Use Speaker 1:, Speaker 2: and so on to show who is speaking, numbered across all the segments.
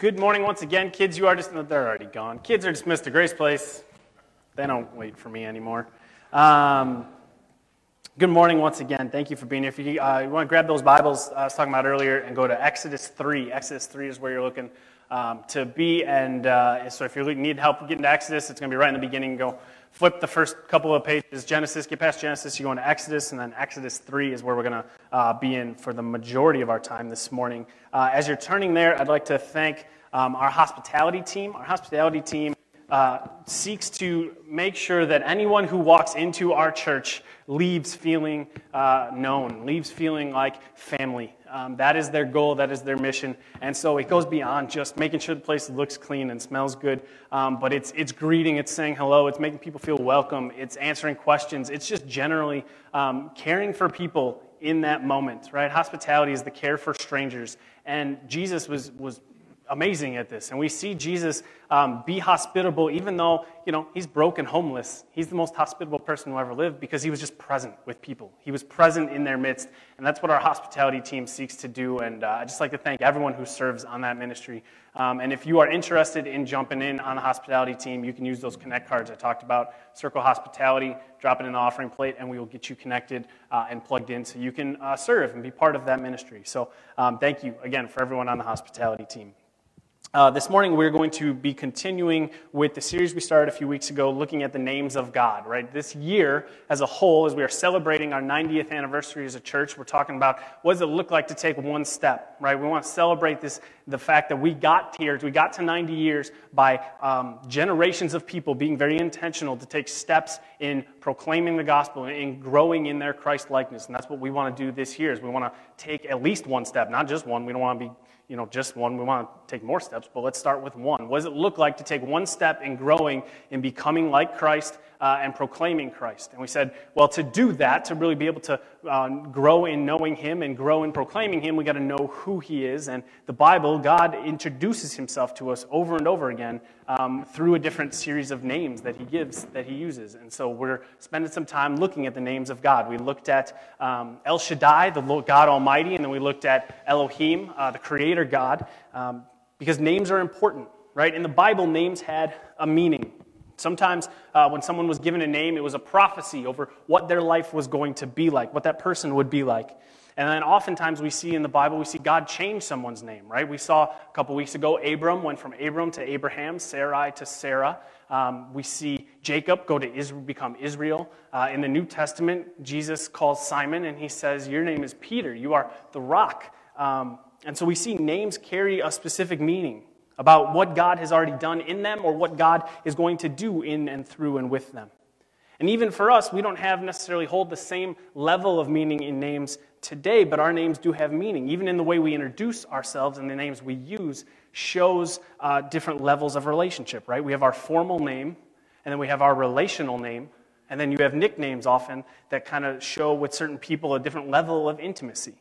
Speaker 1: Good morning once again, kids. You are just, they're already gone. Kids are dismissed to Grace Place. They don't wait for me anymore. Um, good morning once again. Thank you for being here. If you, uh, you want to grab those Bibles uh, I was talking about earlier and go to Exodus 3. Exodus 3 is where you're looking um, to be. And uh, so if you need help getting to Exodus, it's going to be right in the beginning. Go flip the first couple of pages, Genesis, get past Genesis, you go into Exodus, and then Exodus 3 is where we're going to uh, be in for the majority of our time this morning. Uh, as you're turning there, I'd like to thank um, our hospitality team. Our hospitality team uh, seeks to make sure that anyone who walks into our church leaves feeling uh, known, leaves feeling like family. Um, that is their goal, that is their mission. And so it goes beyond just making sure the place looks clean and smells good, um, but it's, it's greeting, it's saying hello, it's making people feel welcome, it's answering questions, it's just generally um, caring for people in that moment, right? Hospitality is the care for strangers. And Jesus was, was amazing at this. And we see Jesus um, be hospitable, even though, you know, he's broken, homeless. He's the most hospitable person who ever lived because he was just present with people. He was present in their midst. And that's what our hospitality team seeks to do. And uh, I'd just like to thank everyone who serves on that ministry. Um, and if you are interested in jumping in on the hospitality team, you can use those connect cards I talked about. Circle Hospitality, drop it in the offering plate, and we will get you connected uh, and plugged in so you can uh, serve and be part of that ministry. So um, thank you again for everyone on the hospitality team. Uh, this morning, we're going to be continuing with the series we started a few weeks ago, looking at the names of God, right? This year, as a whole, as we are celebrating our 90th anniversary as a church, we're talking about what does it look like to take one step, right? We want to celebrate this, the fact that we got here, we got to 90 years by um, generations of people being very intentional to take steps in proclaiming the gospel and growing in their Christ likeness. And that's what we want to do this year, is we want to take at least one step, not just one. We don't want to be you know, just one. We want to take more steps, but let's start with one. What does it look like to take one step in growing in becoming like Christ uh, and proclaiming Christ? And we said, well, to do that, to really be able to uh, grow in knowing Him and grow in proclaiming Him, we got to know who He is. And the Bible, God introduces Himself to us over and over again um, through a different series of names that He gives, that He uses. And so we're spending some time looking at the names of God. We looked at um, El Shaddai, the God Almighty, and then we looked at Elohim, uh, the Creator God, um, because names are important, right? In the Bible, names had a meaning. Sometimes uh, when someone was given a name, it was a prophecy over what their life was going to be like, what that person would be like. And then oftentimes we see in the Bible, we see God change someone's name, right? We saw a couple weeks ago, Abram went from Abram to Abraham, Sarai to Sarah. Um, we see Jacob go to Israel, become Israel. Uh, in the New Testament, Jesus calls Simon and he says, Your name is Peter. You are the rock. Um, and so we see names carry a specific meaning about what God has already done in them or what God is going to do in and through and with them. And even for us, we don't have necessarily hold the same level of meaning in names today, but our names do have meaning. Even in the way we introduce ourselves and the names we use shows uh, different levels of relationship, right? We have our formal name, and then we have our relational name, and then you have nicknames often that kind of show with certain people a different level of intimacy,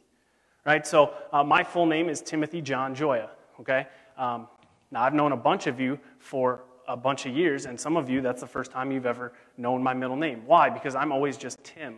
Speaker 1: right? So uh, my full name is Timothy John Joya, okay? Um, now, I've known a bunch of you for a bunch of years, and some of you, that's the first time you've ever known my middle name. Why? Because I'm always just Tim,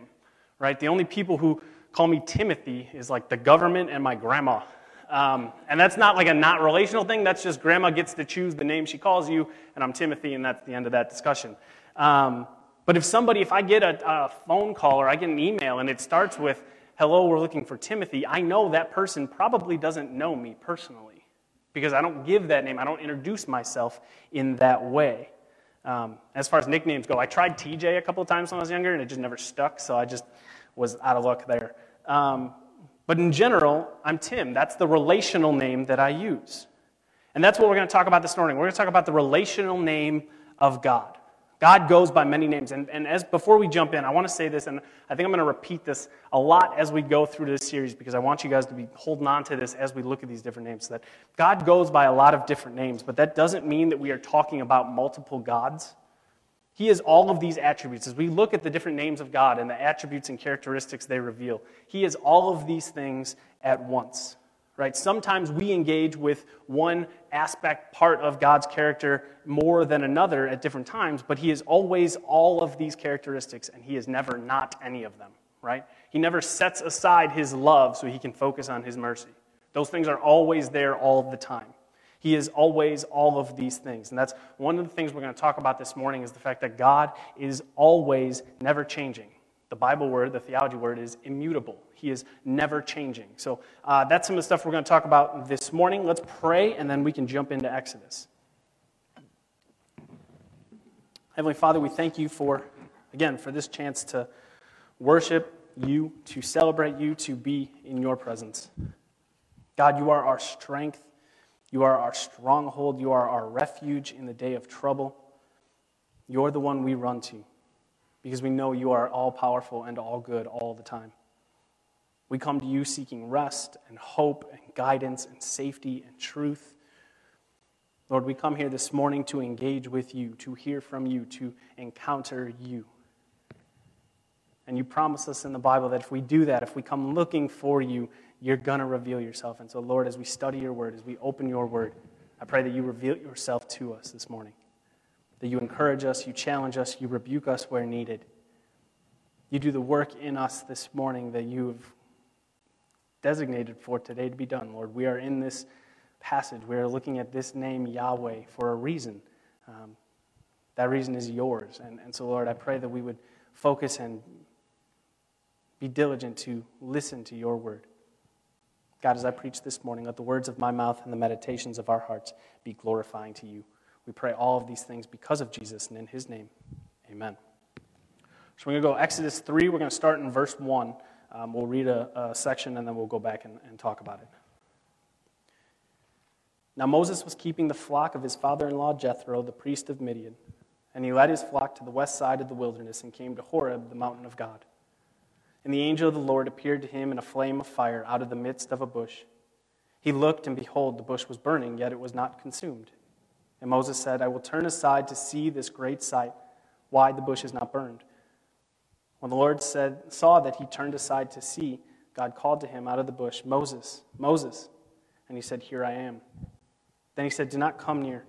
Speaker 1: right? The only people who call me Timothy is like the government and my grandma. Um, and that's not like a not relational thing, that's just grandma gets to choose the name she calls you, and I'm Timothy, and that's the end of that discussion. Um, but if somebody, if I get a, a phone call or I get an email and it starts with, hello, we're looking for Timothy, I know that person probably doesn't know me personally because I don't give that name. I don't introduce myself in that way. Um, as far as nicknames go, I tried TJ a couple of times when I was younger, and it just never stuck, so I just was out of luck there. Um, but in general, I'm Tim. That's the relational name that I use. And that's what we're going to talk about this morning. We're going to talk about the relational name of God. God goes by many names. And, and as before we jump in, I want to say this, and I think I'm going to repeat this a lot as we go through this series because I want you guys to be holding on to this as we look at these different names. That God goes by a lot of different names, but that doesn't mean that we are talking about multiple gods. He has all of these attributes. As we look at the different names of God and the attributes and characteristics they reveal, He has all of these things at once right? Sometimes we engage with one aspect, part of God's character more than another at different times, but He is always all of these characteristics, and He is never not any of them, right? He never sets aside His love so He can focus on His mercy. Those things are always there all the time. He is always all of these things. And that's one of the things we're going to talk about this morning is the fact that God is always never changing. The Bible word, the theology word, is immutable. He is never changing. So uh, that's some of the stuff we're going to talk about this morning. Let's pray, and then we can jump into Exodus. Heavenly Father, we thank you for, again, for this chance to worship you, to celebrate you, to be in your presence. God, you are our strength. You are our stronghold. You are our refuge in the day of trouble. You're the one we run to because we know you are all powerful and all good all the time. We come to you seeking rest and hope and guidance and safety and truth. Lord, we come here this morning to engage with you, to hear from you, to encounter you. And you promise us in the Bible that if we do that, if we come looking for you, you're going to reveal yourself. And so, Lord, as we study your word, as we open your word, I pray that you reveal yourself to us this morning. That you encourage us, you challenge us, you rebuke us where needed. You do the work in us this morning that you have designated for today to be done, Lord. We are in this passage. We are looking at this name, Yahweh, for a reason. Um, that reason is yours. And, and so, Lord, I pray that we would focus and be diligent to listen to your word. God, as I preach this morning, let the words of my mouth and the meditations of our hearts be glorifying to you. We pray all of these things because of Jesus and in his name. Amen. So we're going to go Exodus 3. We're going to start in verse 1. Um, we'll read a, a, section and then we'll go back and, and talk about it. Now Moses was keeping the flock of his father in law Jethro, the priest of Midian, and he led his flock to the west side of the wilderness and came to Horeb, the mountain of God. And the angel of the Lord appeared to him in a flame of fire out of the midst of a bush. He looked, and behold, the bush was burning, yet it was not consumed. And Moses said, I will turn aside to see this great sight, why the bush is not burned. When the Lord said, saw that he turned aside to see, God called to him out of the bush, Moses, Moses. And he said, Here I am. Then he said, Do not come near.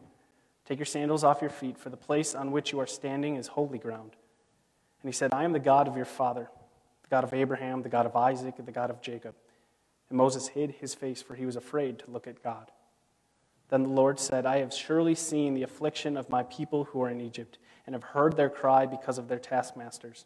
Speaker 1: Take your sandals off your feet, for the place on which you are standing is holy ground. And he said, I am the God of your father the God of Abraham, the God of Isaac, and the God of Jacob. And Moses hid his face, for he was afraid to look at God. Then the Lord said, I have surely seen the affliction of my people who are in Egypt, and have heard their cry because of their taskmasters.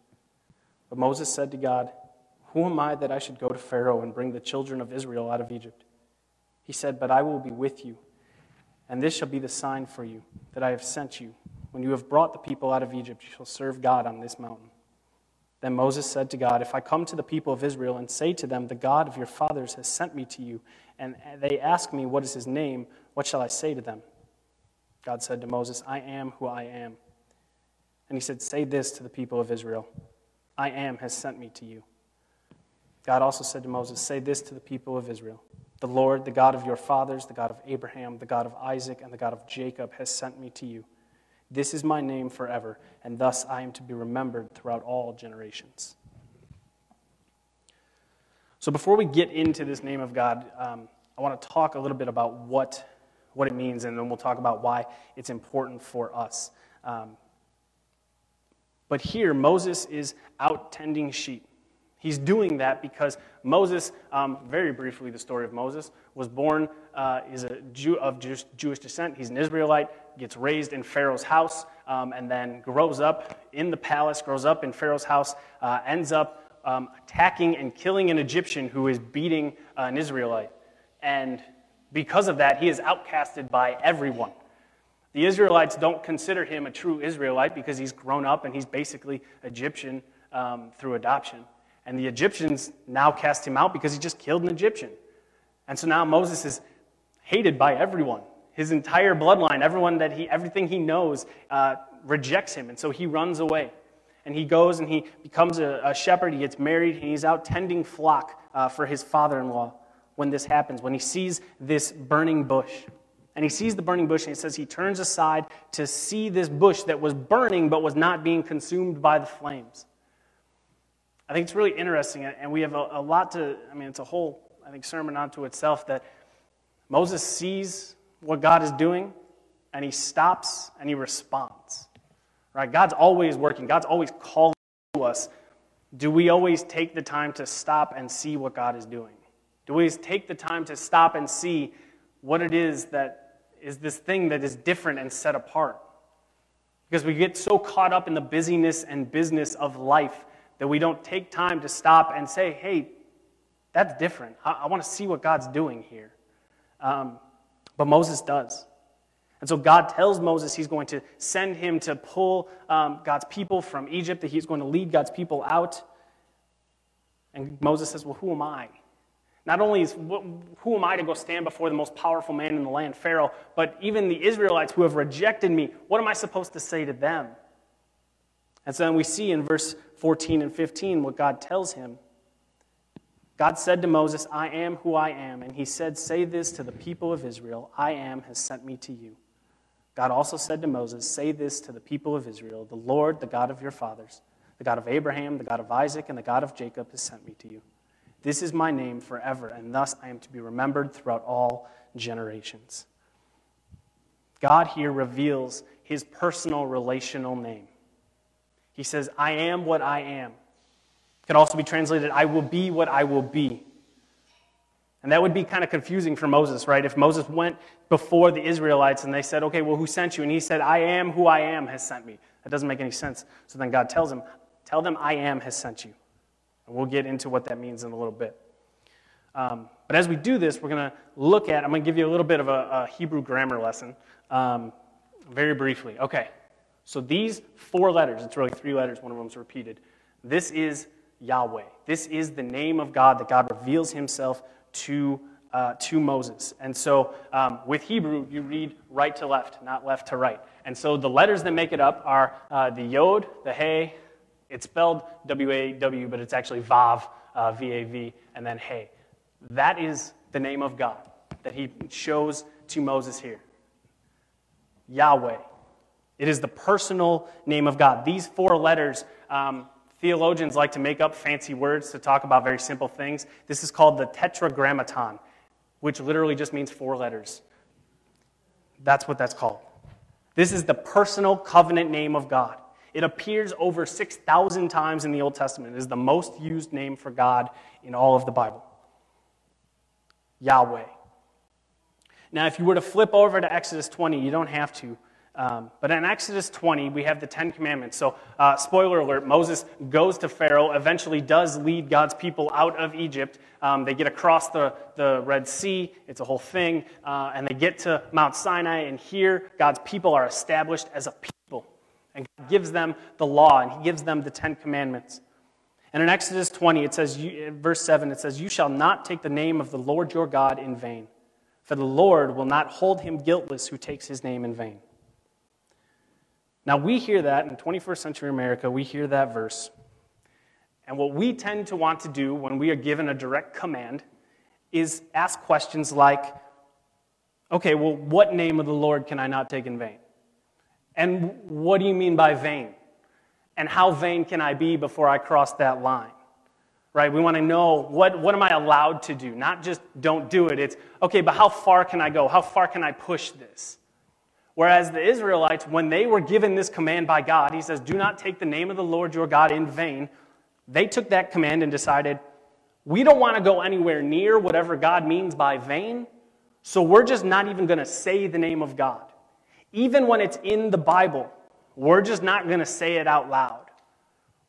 Speaker 1: But Moses said to God, Who am I that I should go to Pharaoh and bring the children of Israel out of Egypt? He said, But I will be with you, and this shall be the sign for you that I have sent you. When you have brought the people out of Egypt, you shall serve God on this mountain. Then Moses said to God, If I come to the people of Israel and say to them, The God of your fathers has sent me to you, and they ask me, What is his name? What shall I say to them? God said to Moses, I am who I am. And he said, Say this to the people of Israel I am has sent me to you. God also said to Moses, Say this to the people of Israel The Lord, the God of your fathers, the God of Abraham, the God of Isaac, and the God of Jacob, has sent me to you. This is my name forever, and thus I am to be remembered throughout all generations. So, before we get into this name of God, um, I want to talk a little bit about what, what it means, and then we'll talk about why it's important for us. Um, but here, Moses is out tending sheep. He's doing that because Moses, um, very briefly, the story of Moses, was born, uh, is a Jew of Jewish, Jewish, descent. He's an Israelite, gets raised in Pharaoh's house, um, and then grows up in the palace, grows up in Pharaoh's house, uh, ends up um, attacking and killing an Egyptian who is beating uh, an Israelite. And because of that, he is outcasted by everyone. The Israelites don't consider him a true Israelite because he's grown up and he's basically Egyptian um, through adoption. And the Egyptians now cast him out because he just killed an Egyptian. And so now Moses is hated by everyone. His entire bloodline, everyone that he, everything he knows, uh, rejects him. And so he runs away. And he goes and he becomes a, a shepherd. He gets married and he's out tending flock uh, for his father in law when this happens, when he sees this burning bush. And he sees the burning bush, and he says he turns aside to see this bush that was burning but was not being consumed by the flames. I think it's really interesting, and we have a, a lot to, I mean, it's a whole, I think, sermon unto itself that Moses sees what God is doing, and he stops and he responds. Right? God's always working, God's always calling to us. Do we always take the time to stop and see what God is doing? Do we always take the time to stop and see what it is that is this thing that is different and set apart? Because we get so caught up in the busyness and business of life that we don't take time to stop and say, hey, that's different. I, I want to see what God's doing here. Um, but Moses does. And so God tells Moses he's going to send him to pull um, God's people from Egypt, that he's going to lead God's people out. And Moses says, Well, who am I? Not only is who am I to go stand before the most powerful man in the land, Pharaoh, but even the Israelites who have rejected me, what am I supposed to say to them? And so then we see in verse 14 and 15 what God tells him. God said to Moses, I am who I am. And he said, Say this to the people of Israel I am has sent me to you. God also said to Moses, Say this to the people of Israel The Lord, the God of your fathers, the God of Abraham, the God of Isaac, and the God of Jacob has sent me to you. This is my name forever, and thus I am to be remembered throughout all generations. God here reveals his personal relational name. He says, I am what I am. It Could also be translated, I will be what I will be. And that would be kind of confusing for Moses, right? If Moses went before the Israelites and they said, okay, well, who sent you? And he said, I am who I am has sent me. That doesn't make any sense. So then God tells him, tell them I am has sent you. We'll get into what that means in a little bit. Um, but as we do this, we're going to look at, I'm going to give you a little bit of a, a Hebrew grammar lesson um, very briefly. Okay, so these four letters, it's really three letters, one of them's repeated. This is Yahweh. This is the name of God that God reveals himself to, uh, to Moses. And so um, with Hebrew, you read right to left, not left to right. And so the letters that make it up are uh, the Yod, the Hey, it's spelled W A W, but it's actually Vav, uh, V A V, and then Hey. That is the name of God that he shows to Moses here Yahweh. It is the personal name of God. These four letters, um, theologians like to make up fancy words to talk about very simple things. This is called the Tetragrammaton, which literally just means four letters. That's what that's called. This is the personal covenant name of God. It appears over 6,000 times in the Old Testament. It is the most used name for God in all of the Bible. Yahweh. Now, if you were to flip over to Exodus 20, you don't have to. Um, but in Exodus 20, we have the Ten Commandments. So, uh, spoiler alert Moses goes to Pharaoh, eventually does lead God's people out of Egypt. Um, they get across the, the Red Sea, it's a whole thing. Uh, and they get to Mount Sinai, and here God's people are established as a people. And God gives them the law, and He gives them the Ten Commandments. And in Exodus 20, it says, uh, verse 7, it says, You shall not take the name of the Lord your God in vain, for the Lord will not hold him guiltless who takes his name in vain. Now, we hear that in 21st century America, we hear that verse. And what we tend to want to do when we are given a direct command is ask questions like, okay, well, what name of the Lord can I not take in vain? And what do you mean by vain? And how vain can I be before I cross that line? Right? We want to know what, what am I allowed to do? Not just don't do it. It's, okay, but how far can I go? How far can I push this? Whereas the Israelites, when they were given this command by God, he says, Do not take the name of the Lord your God in vain. They took that command and decided, We don't want to go anywhere near whatever God means by vain, so we're just not even going to say the name of God. Even when it's in the Bible, we're just not going to say it out loud.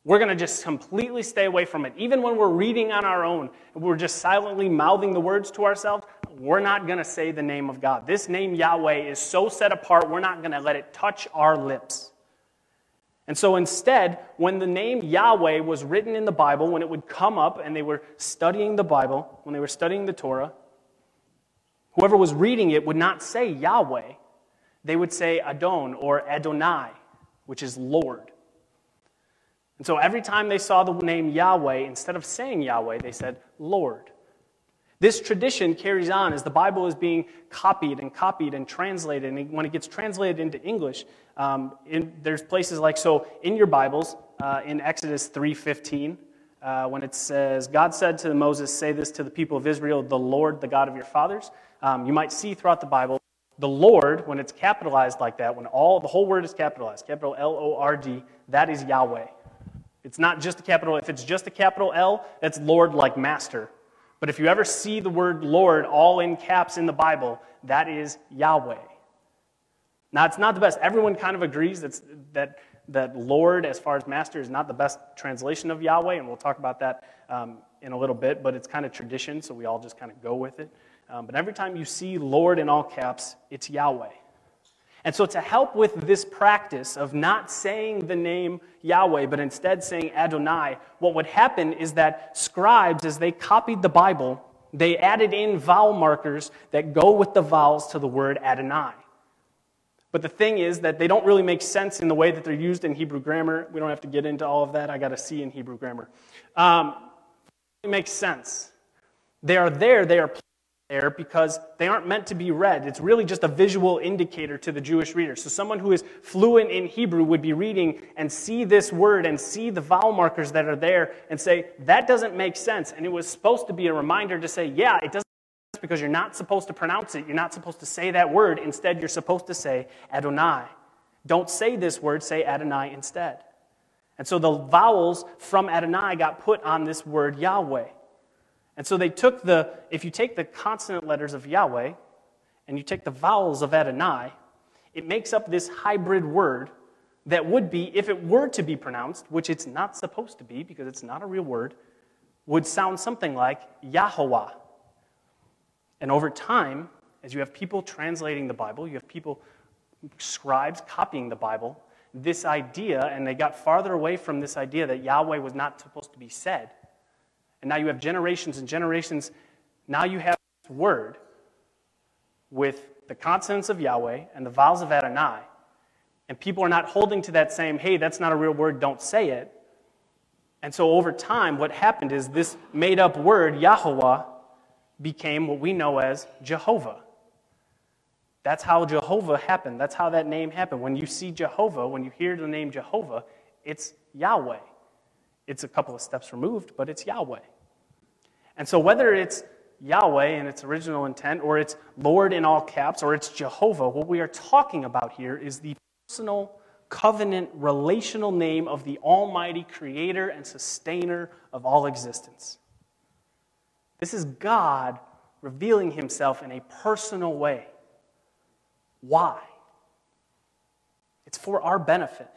Speaker 1: We're going to just completely stay away from it. Even when we're reading on our own, we're just silently mouthing the words to ourselves, we're not going to say the name of God. This name, Yahweh, is so set apart, we're not going to let it touch our lips. And so instead, when the name Yahweh was written in the Bible, when it would come up and they were studying the Bible, when they were studying the Torah, whoever was reading it would not say Yahweh. They would say Adon or Adonai, which is Lord. And so every time they saw the name Yahweh, instead of saying Yahweh, they said Lord. This tradition carries on as the Bible is being copied and copied and translated. And when it gets translated into English, um, in, there's places like so in your Bibles uh, in Exodus 3:15, uh, when it says, "God said to Moses, say this to the people of Israel: The Lord, the God of your fathers." Um, you might see throughout the Bible the Lord when it's capitalized like that, when all the whole word is capitalized, capital L O R D, that is Yahweh. It's not just a capital. If it's just a capital L, that's Lord like master. But if you ever see the word Lord all in caps in the Bible, that is Yahweh. Now, it's not the best. Everyone kind of agrees that, that, that Lord, as far as master, is not the best translation of Yahweh, and we'll talk about that um, in a little bit, but it's kind of tradition, so we all just kind of go with it. Um, but every time you see Lord in all caps, it's Yahweh. And so, to help with this practice of not saying the name Yahweh, but instead saying Adonai, what would happen is that scribes, as they copied the Bible, they added in vowel markers that go with the vowels to the word Adonai. But the thing is that they don't really make sense in the way that they're used in Hebrew grammar. We don't have to get into all of that. I got a C in Hebrew grammar. Um, it makes sense. They are there, they are there because they aren't meant to be read. It's really just a visual indicator to the Jewish reader. So someone who is fluent in Hebrew would be reading and see this word and see the vowel markers that are there and say, that doesn't make sense. And it was supposed to be a reminder to say, yeah, it doesn't make sense because you're not supposed to pronounce it. You're not supposed to say that word. Instead, you're supposed to say Adonai. Don't say this word, say Adonai instead. And so the vowels from Adonai got put on this word Yahweh. And so they took the, if you take the consonant letters of Yahweh and you take the vowels of Adonai, it makes up this hybrid word that would be, if it were to be pronounced, which it's not supposed to be because it's not a real word, would sound something like Yahweh. And over time, as you have people translating the Bible, you have people, scribes copying the Bible, this idea, and they got farther away from this idea that Yahweh was not supposed to be said and now you have generations and generations. Now you have this word with the consonants of Yahweh and the vowels of Adonai. And people are not holding to that same, hey, that's not a real word, don't say it. And so over time, what happened is this made up word, Yahweh, became what we know as Jehovah. That's how Jehovah happened. That's how that name happened. When you see Jehovah, when you hear the name Jehovah, it's Yahweh. It's a couple of steps removed, but it's Yahweh. And so, whether it's Yahweh in its original intent, or it's Lord in all caps, or it's Jehovah, what we are talking about here is the personal, covenant, relational name of the Almighty Creator and Sustainer of all existence. This is God revealing Himself in a personal way. Why? It's for our benefit.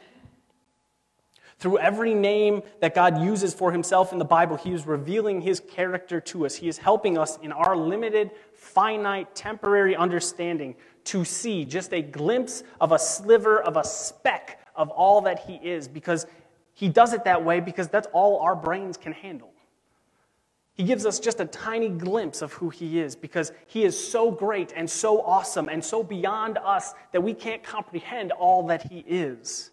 Speaker 1: Through every name that God uses for himself in the Bible, he is revealing his character to us. He is helping us in our limited, finite, temporary understanding to see just a glimpse of a sliver, of a speck of all that he is, because he does it that way because that's all our brains can handle. He gives us just a tiny glimpse of who he is because he is so great and so awesome and so beyond us that we can't comprehend all that he is.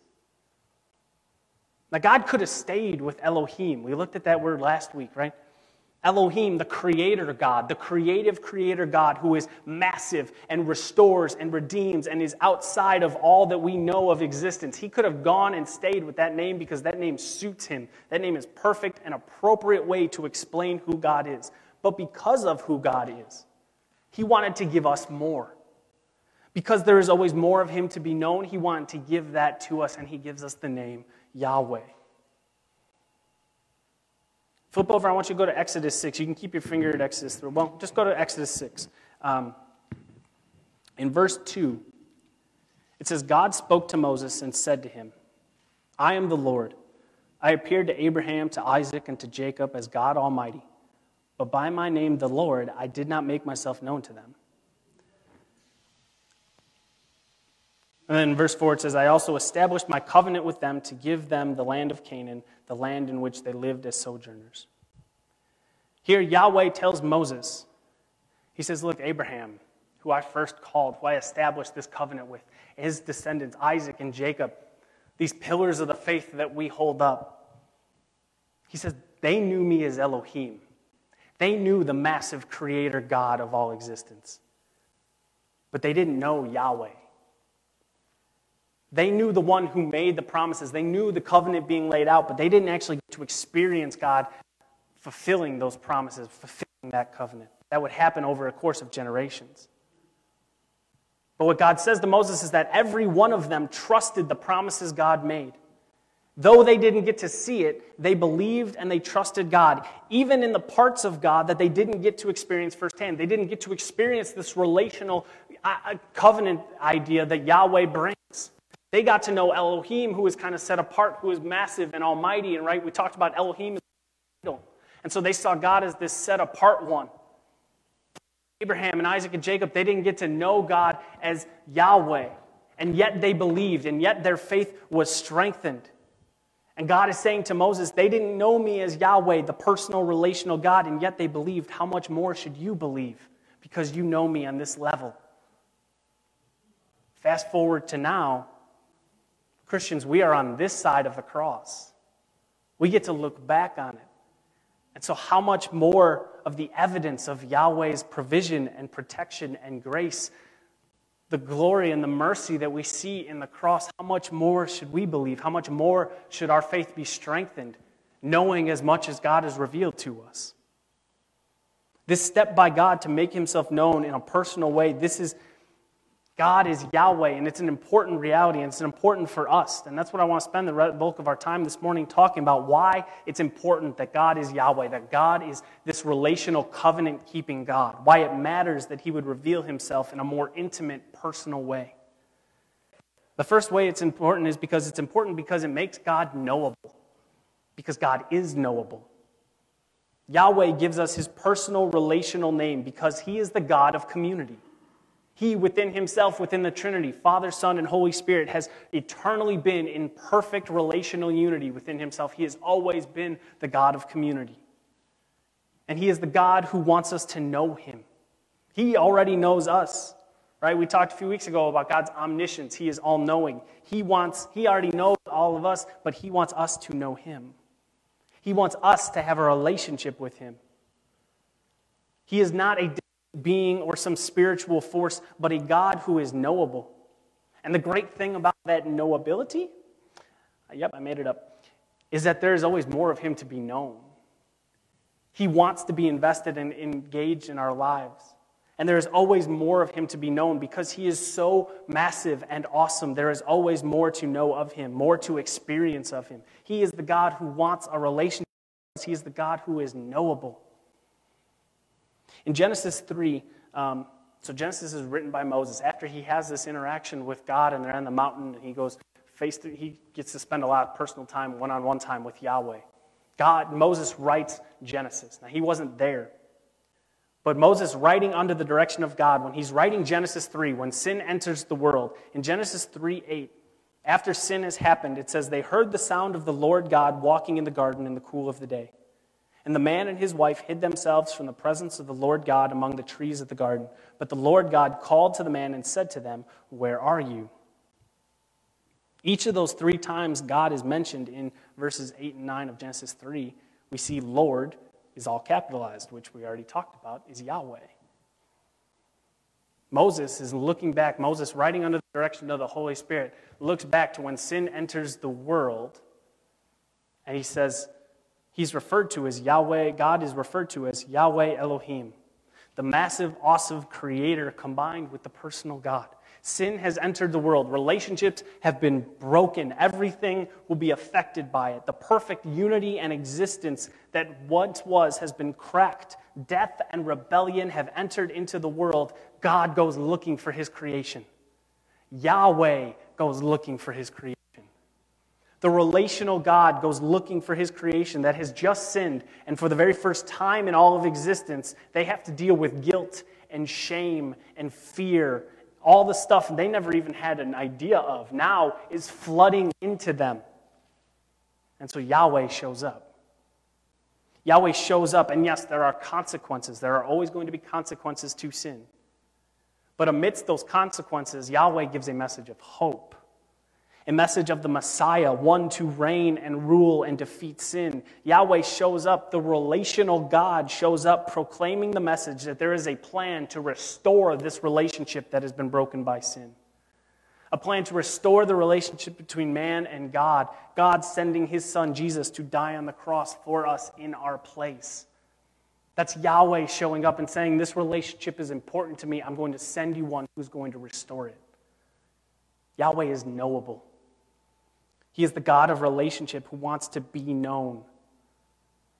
Speaker 1: Now, God could have stayed with Elohim. We looked at that word last week, right? Elohim, the creator God, the creative creator God who is massive and restores and redeems and is outside of all that we know of existence. He could have gone and stayed with that name because that name suits him. That name is perfect and appropriate way to explain who God is. But because of who God is, he wanted to give us more. Because there is always more of him to be known, he wanted to give that to us and he gives us the name Yahweh. Flip over, I want you to go to Exodus 6. You can keep your finger at Exodus 3. Well, just go to Exodus 6. Um, in verse 2, it says, God spoke to Moses and said to him, I am the Lord. I appeared to Abraham, to Isaac, and to Jacob as God Almighty. But by my name, the Lord, I did not make myself known to them. And then in verse 4 it says, I also established my covenant with them to give them the land of Canaan, the land in which they lived as sojourners. Here, Yahweh tells Moses, He says, Look, Abraham, who I first called, who I established this covenant with, his descendants, Isaac and Jacob, these pillars of the faith that we hold up. He says, They knew me as Elohim. They knew the massive creator God of all existence, but they didn't know Yahweh. They knew the one who made the promises. They knew the covenant being laid out, but they didn't actually get to experience God fulfilling those promises, fulfilling that covenant. That would happen over a course of generations. But what God says to Moses is that every one of them trusted the promises God made. Though they didn't get to see it, they believed and they trusted God, even in the parts of God that they didn't get to experience firsthand. They didn't get to experience this relational uh, uh, covenant idea that Yahweh brings. They got to know Elohim, who is kind of set apart, who is massive and almighty. And right, we talked about Elohim. And so they saw God as this set apart one. Abraham and Isaac and Jacob, they didn't get to know God as Yahweh. And yet they believed, and yet their faith was strengthened. And God is saying to Moses, They didn't know me as Yahweh, the personal, relational God, and yet they believed. How much more should you believe? Because you know me on this level. Fast forward to now, Christians, we are on this side of the cross. We get to look back on it. And so, how much more of the evidence of Yahweh's provision and protection and grace, the glory and the mercy that we see in the cross, how much more should we believe? How much more should our faith be strengthened, knowing as much as God has revealed to us? This step by God to make himself known in a personal way, this is God is Yahweh, and it's an important reality, and it's important for us. And that's what I want to spend the bulk of our time this morning talking about why it's important that God is Yahweh, that God is this relational covenant keeping God, why it matters that He would reveal Himself in a more intimate, personal way. The first way it's important is because it's important because it makes God knowable, because God is knowable. Yahweh gives us His personal relational name because He is the God of community. He, within himself, within the Trinity, Father, Son, and Holy Spirit, has eternally been in perfect relational unity within himself. He has always been the God of community. And he is the God who wants us to know him. He already knows us, right? We talked a few weeks ago about God's omniscience. He is all knowing. He wants, he already knows all of us, but he wants us to know him. He wants us to have a relationship with him. He is not a being or some spiritual force, but a God who is knowable. And the great thing about that knowability, yep, I made it up, is that there is always more of Him to be known. He wants to be invested and engaged in our lives. And there is always more of Him to be known because He is so massive and awesome. There is always more to know of Him, more to experience of Him. He is the God who wants a relationship. He is the God who is knowable. In Genesis 3, um, so Genesis is written by Moses. After he has this interaction with God and they're on the mountain, he goes face he gets to spend a lot of personal time, one on one time with Yahweh. God, Moses writes Genesis. Now, he wasn't there. But Moses, writing under the direction of God, when he's writing Genesis 3, when sin enters the world, in Genesis 3 8, after sin has happened, it says, They heard the sound of the Lord God walking in the garden in the cool of the day. And the man and his wife hid themselves from the presence of the Lord God among the trees of the garden. But the Lord God called to the man and said to them, Where are you? Each of those three times God is mentioned in verses 8 and 9 of Genesis 3, we see Lord is all capitalized, which we already talked about, is Yahweh. Moses is looking back, Moses, writing under the direction of the Holy Spirit, looks back to when sin enters the world, and he says, He's referred to as Yahweh, God is referred to as Yahweh Elohim, the massive, awesome creator combined with the personal God. Sin has entered the world. Relationships have been broken. Everything will be affected by it. The perfect unity and existence that once was has been cracked. Death and rebellion have entered into the world. God goes looking for his creation. Yahweh goes looking for his creation. The relational God goes looking for his creation that has just sinned, and for the very first time in all of existence, they have to deal with guilt and shame and fear. All the stuff they never even had an idea of now is flooding into them. And so Yahweh shows up. Yahweh shows up, and yes, there are consequences. There are always going to be consequences to sin. But amidst those consequences, Yahweh gives a message of hope a message of the Messiah, one to reign and rule and defeat sin. Yahweh shows up, the relational God shows up, proclaiming the message that there is a plan to restore this relationship that has been broken by sin. A plan to restore the relationship between man and God, God sending his son Jesus to die on the cross for us in our place. That's Yahweh showing up and saying, This relationship is important to me. I'm going to send you one who's going to restore it. Yahweh is knowable. He is the God of relationship who wants to be known.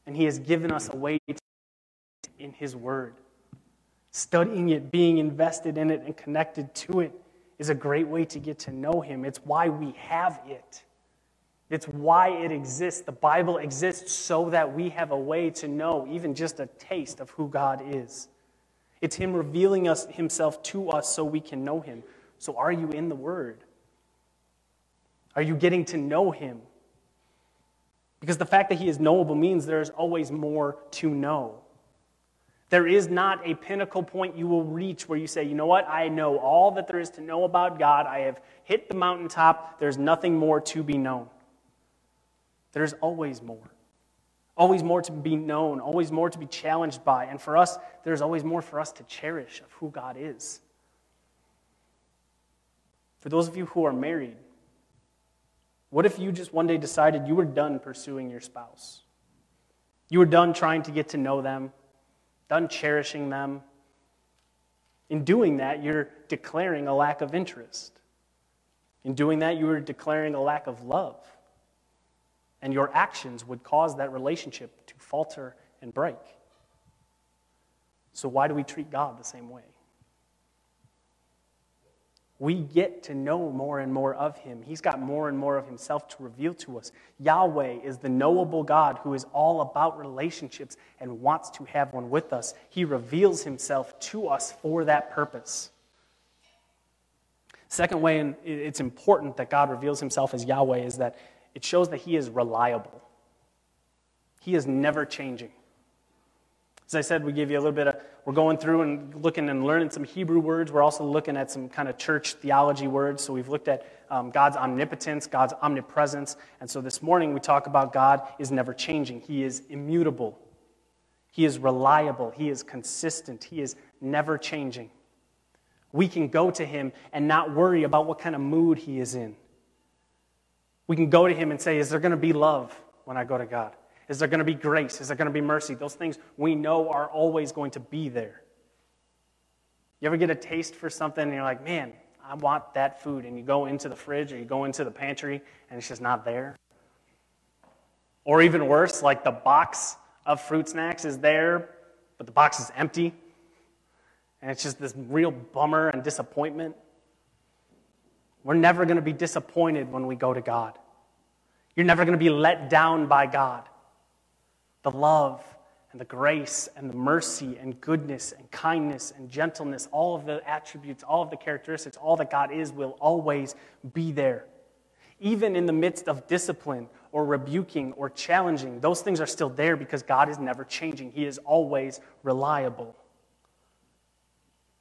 Speaker 1: And He has given us a way to in His Word. Studying it, being invested in it, and connected to it is a great way to get to know Him. It's why we have it. It's why it exists. The Bible exists so that we have a way to know even just a taste of who God is. It's Him revealing us, Himself to us so we can know Him. So, are you in the Word? Are you getting to know him? Because the fact that he is knowable means there is always more to know. There is not a pinnacle point you will reach where you say, you know what, I know all that there is to know about God. I have hit the mountaintop. There's nothing more to be known. There's always more. Always more to be known, always more to be challenged by. And for us, there's always more for us to cherish of who God is. For those of you who are married, what if you just one day decided you were done pursuing your spouse? You were done trying to get to know them, done cherishing them. In doing that, you're declaring a lack of interest. In doing that, you are declaring a lack of love. And your actions would cause that relationship to falter and break. So, why do we treat God the same way? We get to know more and more of him. He's got more and more of himself to reveal to us. Yahweh is the knowable God who is all about relationships and wants to have one with us. He reveals himself to us for that purpose. Second way, and it's important that God reveals himself as Yahweh, is that it shows that he is reliable. He is never changing. As I said, we give you a little bit of, we're going through and looking and learning some Hebrew words. We're also looking at some kind of church theology words. So we've looked at um, God's omnipotence, God's omnipresence. And so this morning we talk about God is never changing, He is immutable, He is reliable, He is consistent, He is never changing. We can go to Him and not worry about what kind of mood He is in. We can go to Him and say, Is there going to be love when I go to God? Is there going to be grace? Is there going to be mercy? Those things we know are always going to be there. You ever get a taste for something and you're like, man, I want that food. And you go into the fridge or you go into the pantry and it's just not there. Or even worse, like the box of fruit snacks is there, but the box is empty. And it's just this real bummer and disappointment. We're never going to be disappointed when we go to God. You're never going to be let down by God the love and the grace and the mercy and goodness and kindness and gentleness, all of the attributes, all of the characteristics, all that God is will always be there. Even in the midst of discipline or rebuking or challenging, those things are still there because God is never changing. He is always reliable.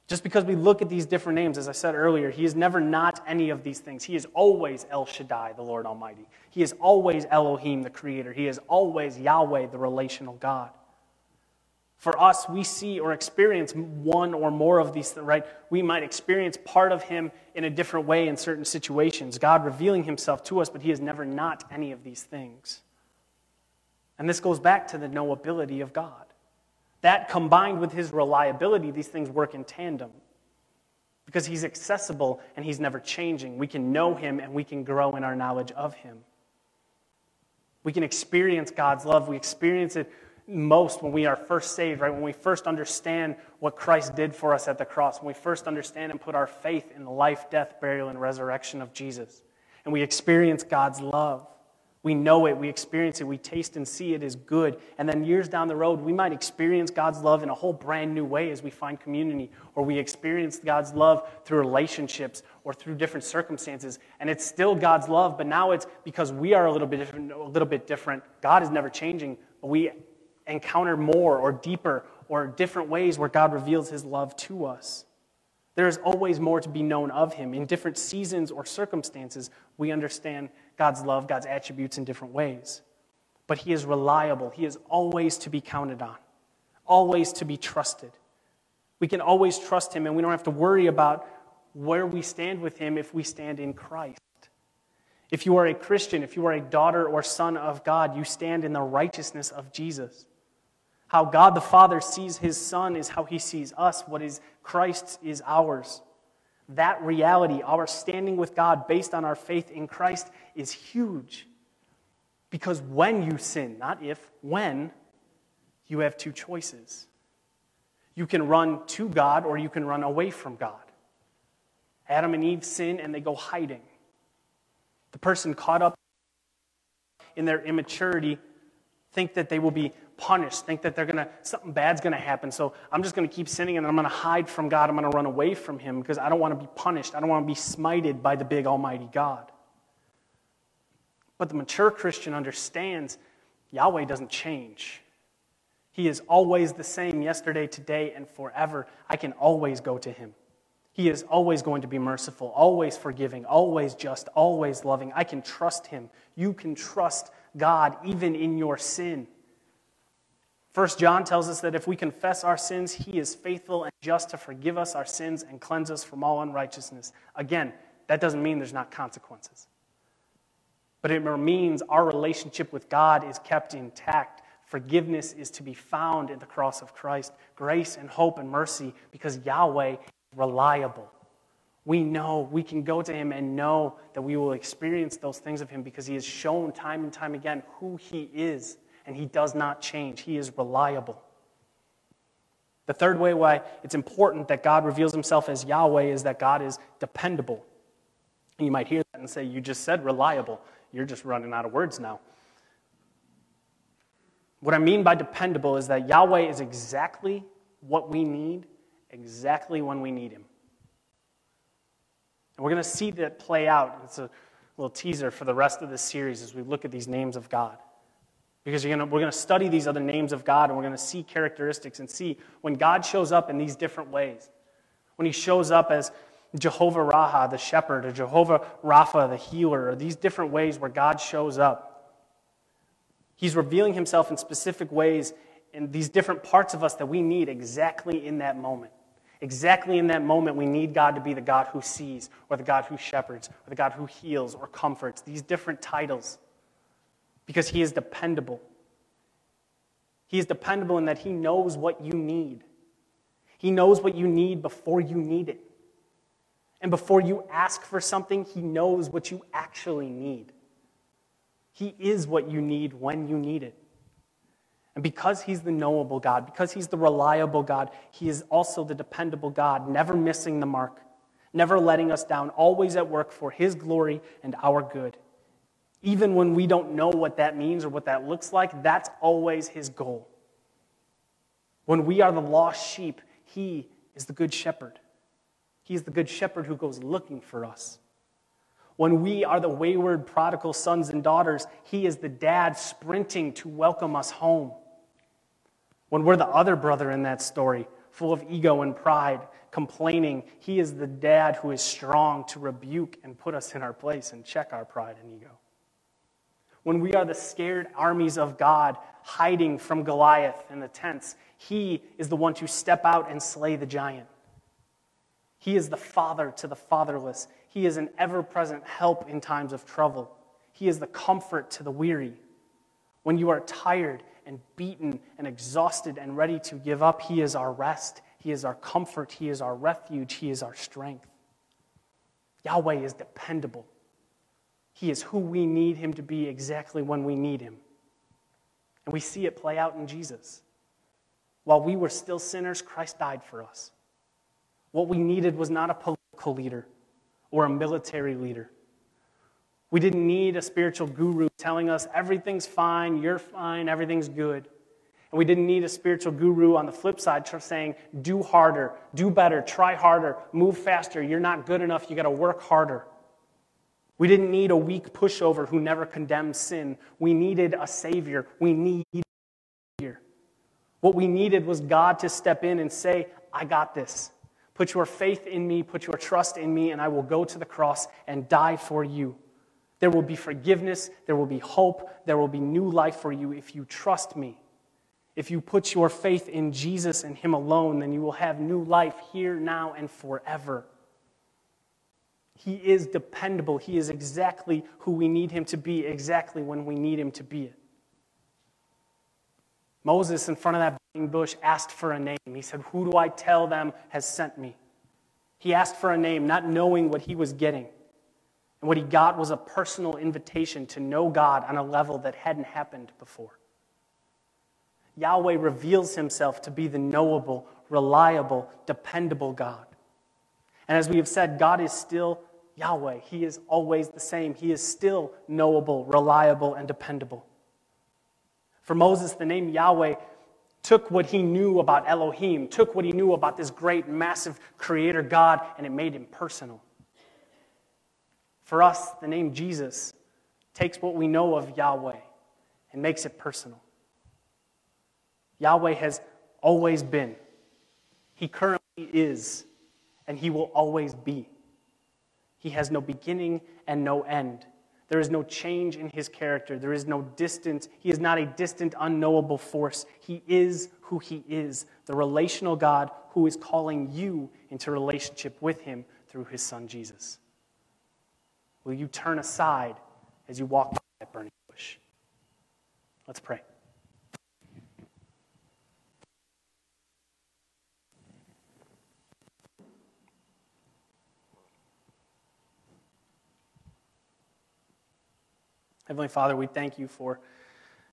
Speaker 1: Just because we look at these different names, as I said earlier, he is never not any of these things. He is always El Shaddai, the Lord Almighty. He is always Elohim, the Creator. He is always Yahweh, the relational God. For us, we see or experience one or more of these, things, right? We might experience part of Him in a different way in certain situations, God revealing Himself to us, but He is never not any of these things. And this goes back to the knowability of God. That combined with his reliability, these things work in tandem. Because he's accessible and he's never changing. We can know him and we can grow in our knowledge of him. We can experience God's love. We experience it most when we are first saved, right? When we first understand what Christ did for us at the cross, when we first understand and put our faith in the life, death, burial, and resurrection of Jesus. And we experience God's love. We know it, we experience it, we taste and see it is good. And then years down the road, we might experience God's love in a whole brand new way as we find community, or we experience God's love through relationships or through different circumstances. And it's still God's love, but now it's because we are a little bit different. A little bit different. God is never changing, but we encounter more or deeper or different ways where God reveals his love to us. There is always more to be known of him. In different seasons or circumstances, we understand God's love, God's attributes in different ways. But he is reliable. He is always to be counted on, always to be trusted. We can always trust him, and we don't have to worry about where we stand with him if we stand in Christ. If you are a Christian, if you are a daughter or son of God, you stand in the righteousness of Jesus. How God the Father sees his Son is how he sees us. What is Christ's is ours. That reality, our standing with God based on our faith in Christ, is huge. Because when you sin, not if, when, you have two choices. You can run to God or you can run away from God. Adam and Eve sin and they go hiding. The person caught up in their immaturity think that they will be punished, think that they're gonna something bad's gonna happen. So I'm just gonna keep sinning and I'm gonna hide from God. I'm gonna run away from Him because I don't want to be punished. I don't want to be smited by the big Almighty God. But the mature Christian understands Yahweh doesn't change. He is always the same yesterday, today, and forever. I can always go to Him. He is always going to be merciful, always forgiving, always just, always loving. I can trust Him. You can trust God even in your sin. First John tells us that if we confess our sins, he is faithful and just to forgive us our sins and cleanse us from all unrighteousness. Again, that doesn't mean there's not consequences. But it means our relationship with God is kept intact. Forgiveness is to be found in the cross of Christ. Grace and hope and mercy because Yahweh is reliable. We know we can go to him and know that we will experience those things of him because he has shown time and time again who he is and he does not change. He is reliable. The third way why it's important that God reveals himself as Yahweh is that God is dependable. And you might hear that and say, You just said reliable. You're just running out of words now. What I mean by dependable is that Yahweh is exactly what we need, exactly when we need him. And we're going to see that play out. It's a little teaser for the rest of this series as we look at these names of God. Because gonna, we're going to study these other names of God and we're going to see characteristics and see when God shows up in these different ways. When he shows up as Jehovah Raah, the shepherd, or Jehovah Rapha, the healer, or these different ways where God shows up. He's revealing himself in specific ways in these different parts of us that we need exactly in that moment. Exactly in that moment, we need God to be the God who sees, or the God who shepherds, or the God who heals or comforts. These different titles because he is dependable. He is dependable in that he knows what you need. He knows what you need before you need it. And before you ask for something, he knows what you actually need. He is what you need when you need it. And because he's the knowable God, because he's the reliable God, he is also the dependable God, never missing the mark, never letting us down, always at work for his glory and our good. Even when we don't know what that means or what that looks like, that's always his goal. When we are the lost sheep, he is the good shepherd. He's the good shepherd who goes looking for us. When we are the wayward prodigal sons and daughters, he is the dad sprinting to welcome us home. When we're the other brother in that story, full of ego and pride, complaining, he is the dad who is strong to rebuke and put us in our place and check our pride and ego when we are the scared armies of God hiding from Goliath in the tents, He is the one to step out and slay the giant. He is the father to the fatherless. He is an ever present help in times of trouble. He is the comfort to the weary. When you are tired and beaten and exhausted and ready to give up, He is our rest. He is our comfort. He is our refuge. He is our strength. Yahweh is dependable. He is who we need him to be exactly when we need him. And we see it play out in Jesus. While we were still sinners, Christ died for us. What we needed was not a political leader or a military leader. We didn't need a spiritual guru telling us everything's fine, you're fine, everything's good. And we didn't need a spiritual guru on the flip side saying, do harder, do better, try harder, move faster, you're not good enough, you got to work harder. We didn't need a weak pushover who never condemned sin. We needed a Savior. We need a Savior. What we needed was God to step in and say, I got this. Put your faith in me, put your trust in me, and I will go to the cross and die for you. There will be forgiveness, there will be hope, there will be new life for you if you trust me. If you put your faith in Jesus and Him alone, then you will have new life here, now, and forever. He is dependable. He is exactly who we need Him to be, exactly when we need Him to be it. Moses, in front of that burning bush, asked for a name. He said, Who do I tell them has sent me? He asked for a name, not knowing what he was getting. And what he got was a personal invitation to know God on a level that hadn't happened before. Yahweh reveals himself to be the knowable, reliable, dependable God. And as we have said, God is still Yahweh. He is always the same. He is still knowable, reliable, and dependable. For Moses, the name Yahweh took what he knew about Elohim, took what he knew about this great, massive creator God, and it made him personal. For us, the name Jesus takes what we know of Yahweh and makes it personal. Yahweh has always been, He currently is, and He will always be. He has no beginning and no end. There is no change in his character. There is no distance. He is not a distant, unknowable force. He is who he is, the relational God who is calling you into relationship with him through his son Jesus. Will you turn aside as you walk by that burning bush? Let's pray. Heavenly Father, we thank you for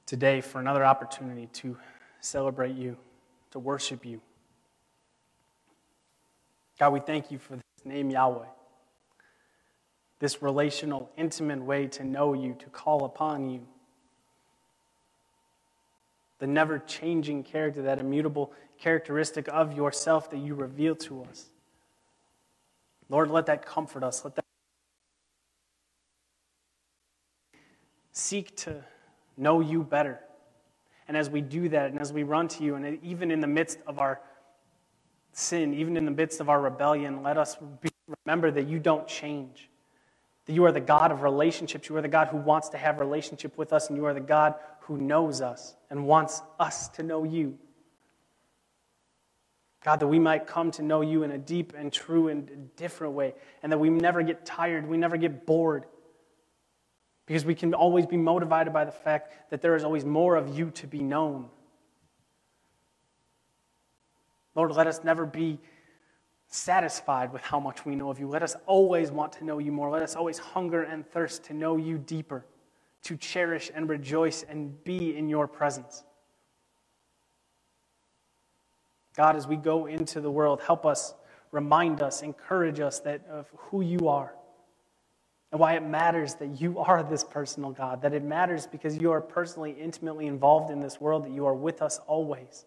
Speaker 1: today, for another opportunity to celebrate you, to worship you. God, we thank you for this name, Yahweh, this relational, intimate way to know you, to call upon you. The never changing character, that immutable characteristic of yourself that you reveal to us. Lord, let that comfort us. Let that seek to know you better. And as we do that, and as we run to you, and even in the midst of our sin, even in the midst of our rebellion, let us be, remember that you don't change. That you are the God of relationships. You are the God who wants to have relationship with us, and you are the God who knows us and wants us to know you. God, that we might come to know you in a deep and true and different way, and that we never get tired, we never get bored, because we can always be motivated by the fact that there is always more of you to be known. Lord, let us never be satisfied with how much we know of you. Let us always want to know you more. Let us always hunger and thirst to know you deeper, to cherish and rejoice and be in your presence. God, as we go into the world, help us, remind us, encourage us that of who you are and why it matters that you are this personal God, that it matters because you are personally, intimately involved in this world, that you are with us always.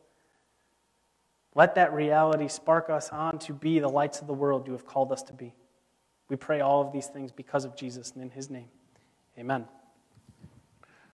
Speaker 1: Let that reality spark us on to be the lights of the world you have called us to be. We pray all of these things because of Jesus and in his name. Amen.